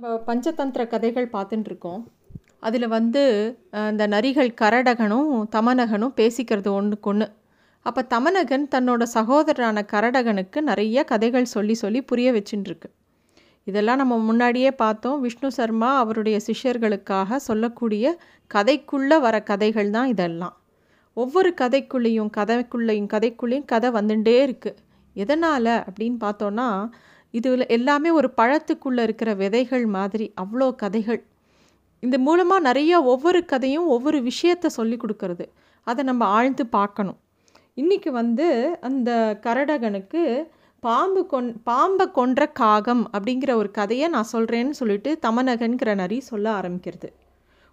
நம்ம பஞ்சதந்திர கதைகள் பார்த்துட்டு இருக்கோம் அதில் வந்து இந்த நரிகள் கரடகனும் தமனகனும் பேசிக்கிறது ஒன்றுக்கு ஒன்று அப்போ தமனகன் தன்னோட சகோதரரான கரடகனுக்கு நிறைய கதைகள் சொல்லி சொல்லி புரிய வச்சுட்டுருக்கு இதெல்லாம் நம்ம முன்னாடியே பார்த்தோம். விஷ்ணு சர்மா அவருடைய சிஷ்யர்களுக்காக சொல்லக்கூடிய கதைக்குள்ளே வர கதைகள் தான் இதெல்லாம். ஒவ்வொரு கதைக்குள்ளேயும் கதைக்குள்ளேயும் கதைக்குள்ளேயும் கதை வந்துட்டே இருக்குது எதனால் அப்படின்னு பார்த்தோன்னா இதில் எல்லாமே ஒரு பழத்துக்குள்ளே இருக்கிற விதைகள் மாதிரி அவ்வளோ கதைகள். இந்த மூலமாக நிறைய ஒவ்வொரு கதையும் ஒவ்வொரு விஷயத்தை சொல்லி கொடுக்கறது. அதை நம்ம ஆழ்ந்து பார்க்கணும். இன்றைக்கி வந்து அந்த கரடகனுக்கு பாம்பு கொன் பாம்பை கொன்ற காகம் அப்படிங்கிற ஒரு கதையை நான் சொல்கிறேன்னு சொல்லிட்டு தமநகன்கிற நரி சொல்ல ஆரம்பிக்கிறது.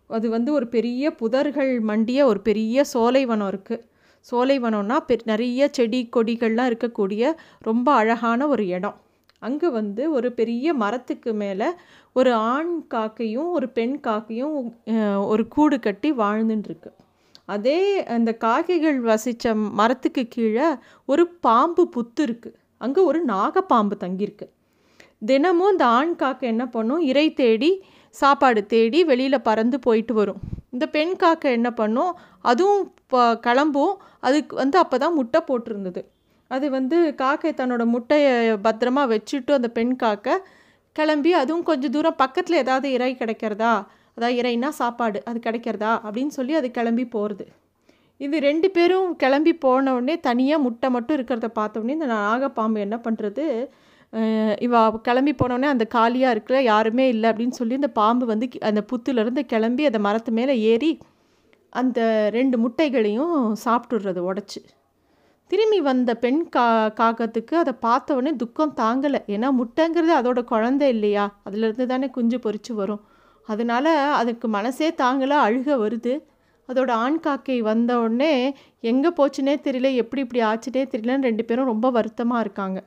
அது வந்து ஒரு பெரிய புதர்கள் மண்டிய ஒரு பெரிய சோலைவனம் இருக்குது சோலைவனம்னா பெ நிறைய செடி கொடிகள்லாம் இருக்கக்கூடிய ரொம்ப அழகான ஒரு இடம். அங்கே வந்து ஒரு பெரிய மரத்துக்கு மேலே ஒரு ஆண் காக்கையும் ஒரு பெண் காக்கையும் ஒரு கூடு கட்டி வாழ்ந்துட்டுருக்கு அதே அந்த காக்கைகள் வசித்த மரத்துக்கு கீழே ஒரு பாம்பு புத்து இருக்குது அங்கே ஒரு நாகப்பாம்பு தங்கியிருக்கு. தினமும் இந்த ஆண் காக்கை என்ன பண்ணும்? இறை தேடி சாப்பாடு தேடி வெளியில் பறந்து போயிட்டு வரும். இந்த பெண் காக்கை என்ன பண்ணும்? அதுவும் இப்போ கிளம்பும். அதுக்கு வந்து அப்போ தான் முட்டை போட்டிருந்தது. அது வந்து காக்கை தன்னோட முட்டையை பத்திரமா வச்சுட்டு அந்த பெண் காக்கை கிளம்பி அதுவும் கொஞ்சம் தூரம் பக்கத்தில் ஏதாவது இறை கிடைக்கிறதா? அதாவது இறைனா சாப்பாடு அது கிடைக்கிறதா? அப்படின்னு சொல்லி அது கிளம்பி போகிறது இது ரெண்டு பேரும் கிளம்பி போன உடனே தனியாக முட்டை மட்டும் இருக்கிறத பார்த்தோடனே இந்த நாகப்பாம்பு என்ன பண்ணுறது இவ கிளம்பி போனோடனே அந்த காலியாக இருக்கிற யாருமே இல்லை அப்படின்னு சொல்லி இந்த பாம்பு வந்து அந்த புத்துலேருந்து கிளம்பி அந்த மரத்து மேலே ஏறி அந்த ரெண்டு முட்டைகளையும் சாப்பிட்டுடுறது உடச்சி. திரும்பி வந்த பெண் கா காக்கத்துக்கு அதை பார்த்த உடனே துக்கம் தாங்கலை. ஏன்னா முட்டைங்கிறது அதோட குழந்தை இல்லையா? அதுலேருந்து தானே குஞ்சு பொறிச்சு வரும். அதனால அதுக்கு மனசே தாங்கலை அழுக வருது. அதோட ஆண் காக்கை வந்த உடனே எங்கே போச்சுனே தெரியல எப்படி இப்படி ஆச்சுனே தெரியலன்னு ரெண்டு பேரும் ரொம்ப வருத்தமாக இருக்காங்க.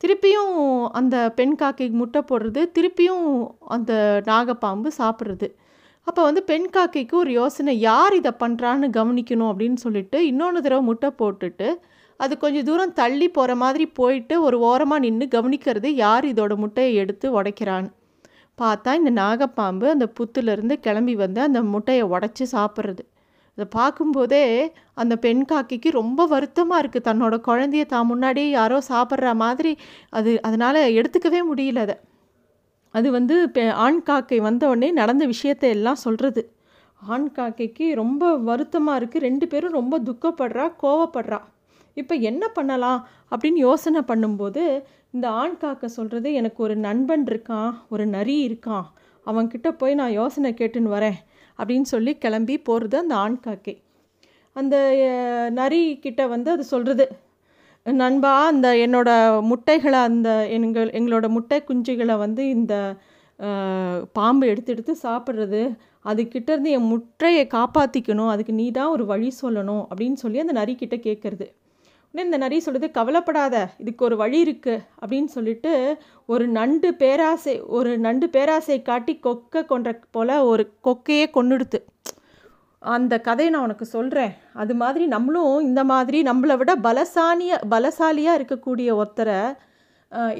திருப்பியும் அந்த பெண் காக்கைக்கு முட்டை போடுறது திருப்பியும் அந்த நாகப்பாம்பு சாப்பிட்றது. அப்போ வந்து பெண் காக்கைக்கு ஒரு யோசனை யார் இதை பண்ணுறான்னு கவனிக்கணும் அப்படின்னு சொல்லிட்டு இன்னொன்று தடவை முட்டை போட்டுட்டு அது கொஞ்சம் தூரம் தள்ளி போகிற மாதிரி போயிட்டு ஒரு ஓரமாக நின்று கவனிக்கிறது யார் இதோட முட்டையை எடுத்து உடைக்கிறான்னு. பார்த்தா இந்த நாகப்பாம்பு அந்த புத்துலேருந்து கிளம்பி வந்து அந்த முட்டையை உடச்சி சாப்பிட்றது. அதை பார்க்கும்போதே அந்த பெண் காக்கிக்கு ரொம்ப வருத்தமாக இருக்குது தன்னோட குழந்தைய தான் முன்னாடியே யாரோ சாப்பிட்ற மாதிரி அது அதனால் எடுத்துக்கவே முடியல அதை. அது வந்து ஆண் காக்கை வந்தவுடனே நடந்த விஷயத்தை எல்லாம் சொல்கிறது ஆண் காக்கைக்கு ரொம்ப வருத்தமாக இருக்குது ரெண்டு பேரும் ரொம்ப துக்கப்படுறா கோவப்படுறா. இப்போ என்ன பண்ணலாம் அப்படின்னு யோசனை பண்ணும்போது இந்த ஆண் காக்கை சொல்கிறது எனக்கு ஒரு நண்பன் இருக்கான் ஒரு நரி இருக்கான். அவன்கிட்ட போய் நான் யோசனை கேட்டுன்னு வரேன் அப்படின்னு சொல்லி கிளம்பி போகிறது அந்த ஆண் காக்கை. அந்த நரி கிட்ட வந்து அது சொல்கிறது நண்பா அந்த என்னோட முட்டைகளை அந்த எங்கள் எங்களோட முட்டை குஞ்சுகளை வந்து இந்த பாம்பு எடுத்து எடுத்து சாப்பிட்றது. அதுக்கிட்ட இருந்து என் முட்டையை காப்பாற்றிக்கணும் அதுக்கு நீ தான் ஒரு வழி சொல்லணும் அப்படின்னு சொல்லி அந்த நரி கிட்ட கேட்குறது உடனே இந்த நரி சொல்லுது கவலைப்படாத இதுக்கு ஒரு வழி இருக்குது அப்படின்னு சொல்லிட்டு ஒரு நண்டு பேராசை ஒரு நண்டு பேராசை காட்டி கொக்கை கொன்ற போல் ஒரு கொக்கையே கொன்னுடுத்து. அந்த கதையை நான் உனக்கு சொல்கிறேன் அது மாதிரி நம்மளும் இந்த மாதிரி நம்மளை விட பலசாலிய பலசாலியாக இருக்கக்கூடிய ஒருத்தரை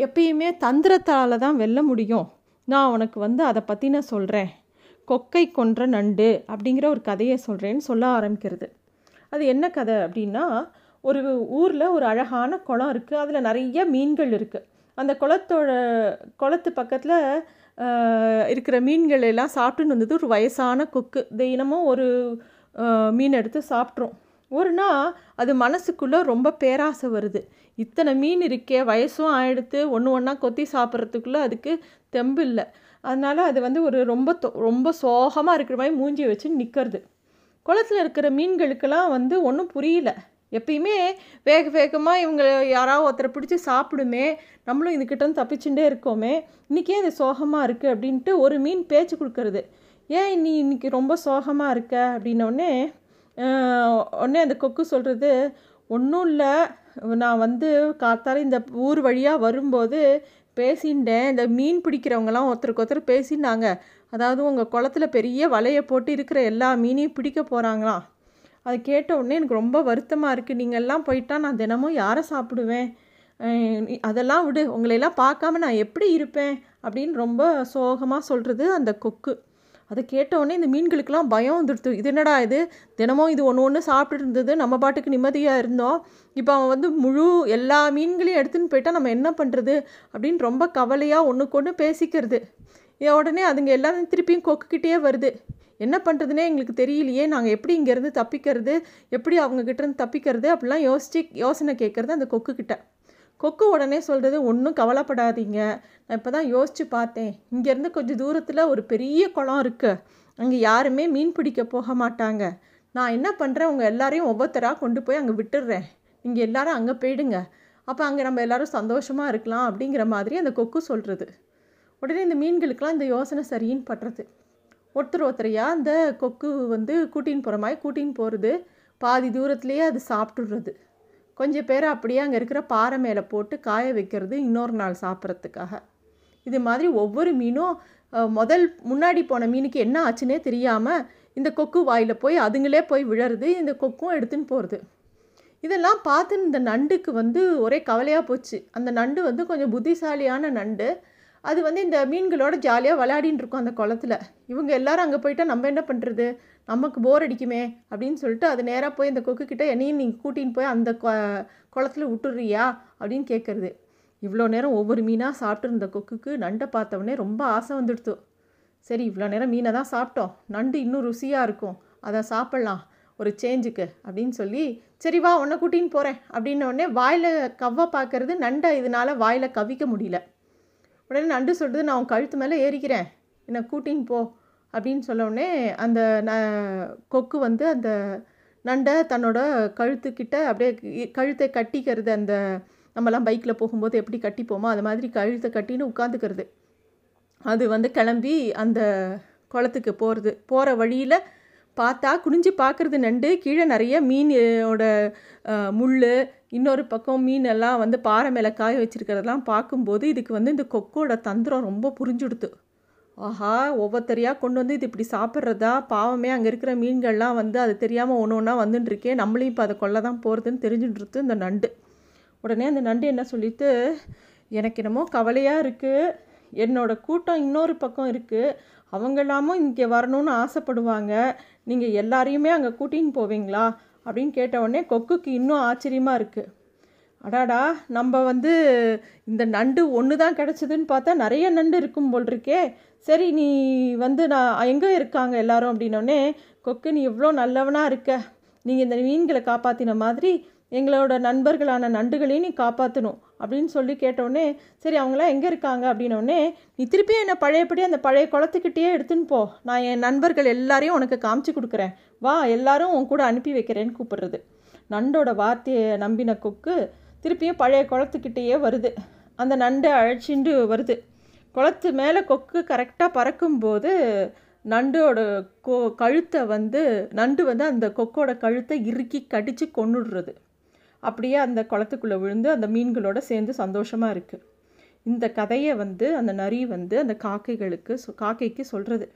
எப்பயுமே தந்திரத்தால் தான் வெல்ல முடியும். நான் உனக்கு வந்து அதை பற்றி நான் சொல்கிறேன் கொக்கை கொன்ற நண்டு அப்படிங்கிற ஒரு கதையை சொல்கிறேன்னு சொல்ல ஆரம்பிக்கிறது. அது என்ன கதை அப்படின்னா ஒரு ஊரில் ஒரு அழகான குளம் இருக்குது அதில் நிறைய மீன்கள் இருக்குது அந்த குளத்தோட குளத்து பக்கத்தில் இருக்கிற மீன்கள் எல்லாம் சாப்பிட்டுன்னு வந்தது ஒரு வயசான கொக்கு. தினமும் ஒரு மீன் எடுத்து சாப்பிட்ரும் ஒரு நாள் அது மனசுக்குள்ளே ரொம்ப பேராசை வருது. இத்தனை மீன் இருக்கே வயசும் ஆயிடுத்து ஒன்று ஒன்றா கொத்தி சாப்பிட்றதுக்குள்ளே அதுக்கு தெம்பு இல்லை. அதனால் அது வந்து ஒரு ரொம்ப தொ- ரொம்ப சோகமாக இருக்கிற மாதிரி மூஞ்சி வச்சு நிற்கிறது குளத்துல இருக்கிற மீன்களுக்கெல்லாம் வந்து ஒன்றும் புரியல. எப்பயுமே வேக வேகமாக இவங்க யாராவது ஒருத்தரை பிடிச்சி சாப்பிடுமே நம்மளும் இதுக்கிட்டேருந்து தப்பிச்சுட்டே இருக்கோமே இன்றைக்கே இது சோகமாக இருக்குது அப்படின்ட்டு ஒரு மீன் பேச்சு கொடுக்கறது. ஏன் நீ இன்னைக்கு ரொம்ப சோகமாக இருக்க? அப்படின்னோடனே உடனே அந்த கொக்கு சொல்கிறது ஒன்றும் இல்லை. நான் வந்து காத்தால இந்த ஊர் வழியாக வரும்போது பேசிட்டேன் இந்த மீன் பிடிக்கிறவங்கலாம் ஒருத்தருக்கு ஒருத்தர் பேசினாங்க அதாவது உங்கள் குளத்துல பெரிய வலையை போட்டு இருக்கிற எல்லா மீனையும் பிடிக்க போகிறாங்களாம் அதை கேட்ட உடனே எனக்கு ரொம்ப வருத்தமாக இருக்குது நீங்கள்லாம் எல்லாம் போயிட்டா நான் தினமும் யாரை சாப்பிடுவேன்? அதெல்லாம் விடு. உங்களையெல்லாம் பார்க்காம நான் எப்படி இருப்பேன்? அப்படின்னு ரொம்ப சோகமாக சொல்கிறது அந்த கொக்கு. அதை கேட்டவுடனே இந்த மீன்களுக்கெல்லாம் பயம் வந்துடுது. இது என்னடா இது? தினமும் இது ஒன்று ஒன்று சாப்பிட்டு இருந்தது. நம்ம பாட்டுக்கு நிம்மதியாக இருந்தோம். இப்போ அவன் வந்து முழு எல்லா மீன்களையும் எடுத்துன்னு போயிட்டால் நம்ம என்ன பண்ணுறது அப்படின்னு ரொம்ப கவலையாக ஒன்றுக்கு ஒன்று பேசிக்கிறது உடனே அதுங்க எல்லாரும் திருப்பியும் கொக்குக்கிட்டே வருது. என்ன பண்ணுறதுனே எங்களுக்கு தெரியலையே. நாங்கள் எப்படி இங்கேருந்து தப்பிக்கிறது? எப்படி அவங்கக்கிட்டேருந்து தப்பிக்கிறது? அப்படிலாம் யோசித்து யோசனை கேட்குறது அந்த கொக்குக்கிட்ட. கொக்கு உடனே சொல்கிறது ஒன்றும் கவலைப்படாதீங்க. நான் இப்போ தான் யோசித்து பார்த்தேன். இங்கேருந்து கொஞ்சம் தூரத்தில் ஒரு பெரிய குளம் இருக்குது அங்கே யாருமே மீன் பிடிக்க போக மாட்டாங்க. நான் என்ன பண்ணுறேன் உங்கள் எல்லாரையும் ஒவ்வொருத்தராக கொண்டு போய் அங்கே விட்டுடுறேன் நீங்கள் எல்லாரும் அங்கே போயிடுங்க. அப்போ அங்கே நம்ம எல்லோரும் சந்தோஷமாக இருக்கலாம். அப்படிங்கிற மாதிரி அந்த கொக்கு சொல்கிறது உடனே இந்த மீன்களுக்கெலாம் இந்த யோசனை சரின்னு படுறது. ஒருத்தர் ஒருத்தரையாக அந்த கொக்கு வந்து கூட்டின்னு போகிற மாதிரி கூட்டின்னு போகிறது பாதி தூரத்துலேயே அது சாப்பிட்டுடுறது. கொஞ்சம் பேர் அப்படியே அங்கே இருக்கிற பாறை மேலே போட்டு காய வைக்கிறது இன்னொரு நாள் சாப்பிட்றதுக்காக. இது மாதிரி ஒவ்வொரு மீனும் முதல் முன்னாடி போன மீனுக்கு என்ன ஆச்சுன்னே தெரியாமல் இந்த கொக்கு வாயில் போய் அதுங்களே போய் விழருது இந்த கொக்கும் எடுத்துன்னு போகிறது இதெல்லாம் பார்த்து இந்த நண்டுக்கு வந்து ஒரே கவலையாக போச்சு. அந்த நண்டு வந்து கொஞ்சம் புத்திசாலியான நண்டு. அது வந்து இந்த மீன்களோட ஜாலியாக விளையாடின்னு இருக்கும் அந்த குளத்துல. இவங்க எல்லாரும் அங்கே போயிட்டா நம்ம என்ன பண்ணுறது நமக்கு போர் அடிக்குமே அப்படின்னு சொல்லிட்டு அது நேராக போய் இந்த கொக்குக்கிட்ட என்னையும் நீங்கள் கூட்டின்னு போய் அந்த குளத்துல விட்டுறியா அப்படின்னு கேட்குறது இவ்வளோ நேரம் ஒவ்வொரு மீனாக சாப்பிட்டுருந்த கொக்குக்கு நண்டை பார்த்தவொடனே ரொம்ப ஆசை வந்துடுத்து. சரி இவ்வளோ நேரம் மீனை தான் சாப்பிட்டோம். நண்டு இன்னும் ருசியாக இருக்கும். அதை சாப்பிட்லாம். ஒரு சேஞ்சுக்கு அப்படின்னு சொல்லி சரி வா உன்னை கூட்டின்னு போகிறேன் அப்படின்னோடனே வாயில் கவ்வை பார்க்கறது நண்டை இதனால் வாயில் கவிக்க முடியல. உடனே நண்டு சொல்கிறது நான் உன் கழுத்து மேலே ஏறிக்கிறேன். என்னை கூட்டின்னு போ அப்படின்னு சொன்னோடனே அந்த ந கொக்கு வந்து அந்த நண்டை தன்னோட கழுத்துக்கிட்ட அப்படியே கழுத்தை கட்டிக்கிறது அந்த நம்மலாம் பைக்கில் போகும்போது எப்படி கட்டிப்போமோ அது மாதிரி கழுத்தை கட்டின்னு உட்காந்துக்கிறது. அது வந்து கிளம்பி அந்த குளத்துக்கு போகிறது போகிற வழியில் பார்த்தா குனிஞ்சு பார்க்குறது நண்டு கீழே நிறைய மீனோட முள் இன்னொரு பக்கம் மீன் எல்லாம் வந்து பாறை மேலே காய வச்சுருக்கிறதெல்லாம் பார்க்கும்போது இதுக்கு வந்து இந்த கொக்கோட தந்திரம் ரொம்ப புரிஞ்சுடுத்து. ஆஹா ஒவ்வொருத்தரையாக கொண்டு வந்து இது இப்படி சாப்பிட்றதா? பாவமே அங்கே இருக்கிற மீன்கள்லாம் வந்து அது தெரியாமல் ஒன்று ஒன்றா வந்துட்டுருக்கே. நம்மளையும் இப்போ அதை கொள்ள தான் போகிறதுன்னு தெரிஞ்சுட்டுருத்து இந்த நண்டு. உடனே அந்த நண்டு என்ன சொல்லிட்டு எனக்கு என்னமோ கவலையாக இருக்குது என்னோடய கூட்டம் இன்னொரு பக்கம் இருக்குது அவங்களாமும் இங்கே வரணும்னு ஆசைப்படுவாங்க. நீங்கள் எல்லாரையுமே அங்கே கூட்டின்னு போவீங்களா? அப்படின்னு கேட்ட உடனே கொக்குக்கு இன்னும் ஆச்சரியமாக இருக்குது அடாடா நம்ம வந்து இந்த நண்டு ஒன்று தான் கிடச்சிதுன்னு பார்த்தா நிறைய நண்டு இருக்கும் போல் இருக்கே சரி நீ வந்து நான் எங்கே இருக்காங்க எல்லாரும் அப்படின்னோடனே கொக்கு நீ எவ்வளோ நல்லவனாக இருக்க. நீங்கள் இந்த மீன்களை காப்பாற்றின மாதிரி எங்களோட நண்பர்களான நண்டுகளையும் நீ காப்பாற்றணும் அப்படின்னு சொல்லி கேட்டோடனே சரி அவங்களாம் எங்கே இருக்காங்க? அப்படின்னோடனே நீ திருப்பியும் என்னை பழையபடி அந்த பழைய குளத்துக்கிட்டேயே எடுத்துன்னு போ. நான் என் நண்பர்கள் எல்லாரையும் உனக்கு காமிச்சு கொடுக்குறேன். வா எல்லாரும் உன் கூட அனுப்பி வைக்கிறேன்னு கூப்பிடுறது. நண்டோட வார்த்தையை நம்பின கொக்கு திருப்பியும் பழைய குளத்துக்கிட்டேயே வருது. அந்த நண்டை அழைச்சிண்டு வருது. குளத்து மேலே கொக்கு கரெக்டாக பறக்கும்போது நண்டோட கொ கழுத்தை வந்து நண்டு வந்து அந்த கொக்கோட கழுத்தை இறுக்கி கடித்து கொண்டுடுறது அப்படியே அந்த குளத்துக்குள்ளே விழுந்து அந்த மீன்களோட சேர்ந்து சந்தோஷமாக இருக்குது இந்த கதையை வந்து அந்த நரி வந்து அந்த காக்கைகளுக்கு காக்கைக்கு சொல்கிறது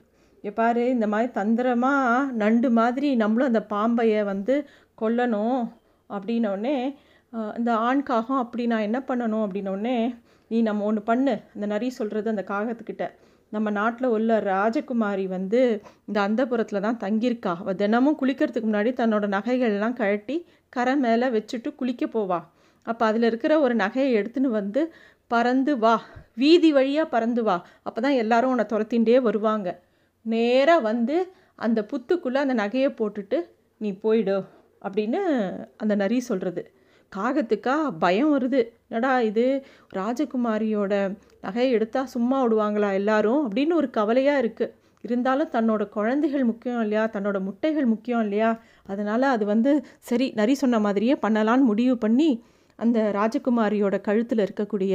எப்பாரு இந்த மாதிரி தந்திரமாக நண்டு மாதிரி நம்மளும் அந்த பாம்பையை வந்து கொல்லணும் அப்படின்னோடனே இந்த ஆண் காகம் அப்படி நான் என்ன பண்ணணும் அப்படின்னோடனே நீ நம்ம ஒன்று பண்ணு. அந்த நரி சொல்கிறது அந்த காகத்துக்கிட்ட. நம்ம நாட்டில் உள்ள ராஜகுமாரி வந்து இந்த அந்தபுரத்தில் தான் தங்கியிருக்கா. அவள் தினமும் குளிக்கிறதுக்கு முன்னாடி தன்னோட நகைகள்லாம் கழட்டி கரை மேலே வச்சுட்டு குளிக்க போவா. அப்போ அதில் இருக்கிற ஒரு நகையை எடுத்துன்னு வந்து பறந்து வா. வீதி வழியாக பறந்து வா. அப்போ தான் எல்லாரும் உன்னை துரத்தின்றே வருவாங்க. நேராக வந்து அந்த புத்துக்குள்ளே அந்த நகையை போட்டுட்டு நீ போயிடு அப்படின்னு அந்த நரி சொல்கிறது காகத்துக்கா பயம் வருது. என்னடா இது? ராஜகுமாரியோட நகையை எடுத்தால் சும்மா விடுவாங்களா எல்லாரும்? அப்படின்னு ஒரு கவலையாக இருக்குது இருந்தாலும் தன்னோட குழந்தைகள் முக்கியம் இல்லையா? தன்னோட முட்டைகள் முக்கியம் இல்லையா? அதனால் அது வந்து சரி நரி சொன்ன மாதிரியே பண்ணலான்னு முடிவு பண்ணி அந்த ராஜகுமாரியோட கழுத்தில் இருக்கக்கூடிய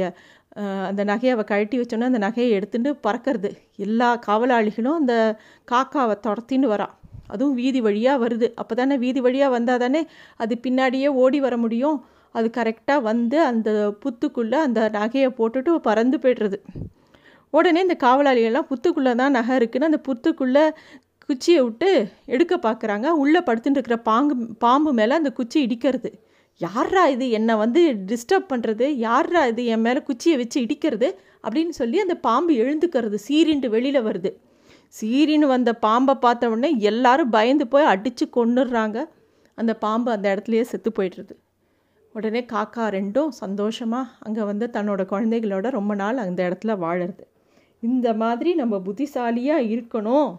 அந்த நகையை அவள் கழட்டி வச்சோன்னே அந்த நகையை எடுத்துட்டு பறக்கிறது. எல்லா காவலாளிகளும் அந்த காக்காவை துரத்தின்னு வரான் அதுவும் வீதி வழியாக வருது. அப்போ தானே வீதி வழியாக வந்தால் தானே அது பின்னாடியே ஓடி வர முடியும். அது கரெக்டாக வந்து அந்த புத்துக்குள்ளே அந்த நகையை போட்டுட்டு பறந்து போய்டுறது. உடனே இந்த காவலாளிகள்லாம் புத்துக்குள்ளே தான் நகை இருக்குன்னு அந்த புத்துக்குள்ளே குச்சியை விட்டு எடுக்க பார்க்குறாங்க உள்ளே படுத்துட்டு இருக்கிற பாங்கு பாம்பு மேலே அந்த குச்சி இடிக்கிறது. யாரா இது? என்னை வந்து டிஸ்டர்ப் பண்ணுறது யாரா இது? என் மேலே குச்சியை வச்சு இடிக்கிறது? அப்படின்னு சொல்லி அந்த பாம்பு எழுந்துக்கிறது. சீரின்ட்டு வெளியில் வருது. சீரின்னு வந்த பாம்பை பார்த்த உடனே எல்லாரும் பயந்து போய் அடித்து கொண்டுடுறாங்க அந்த பாம்பு அந்த இடத்துலையே செத்து போயிடுறது. உடனே காக்கா ரெண்டும் சந்தோஷமாக அங்கே வந்து தன்னோட குழந்தைகளோட ரொம்ப நாள் அந்த இடத்துல வாழறது. இந்த மாதிரி நம்ம புத்திசாலியாக இருக்கணும்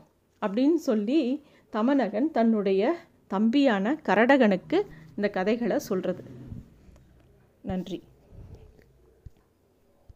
அப்படின்னு சொல்லி தமநகன் தன்னுடைய தம்பியான கரடகனுக்கு இந்த கதைகளை சொல்கிறது நன்றி.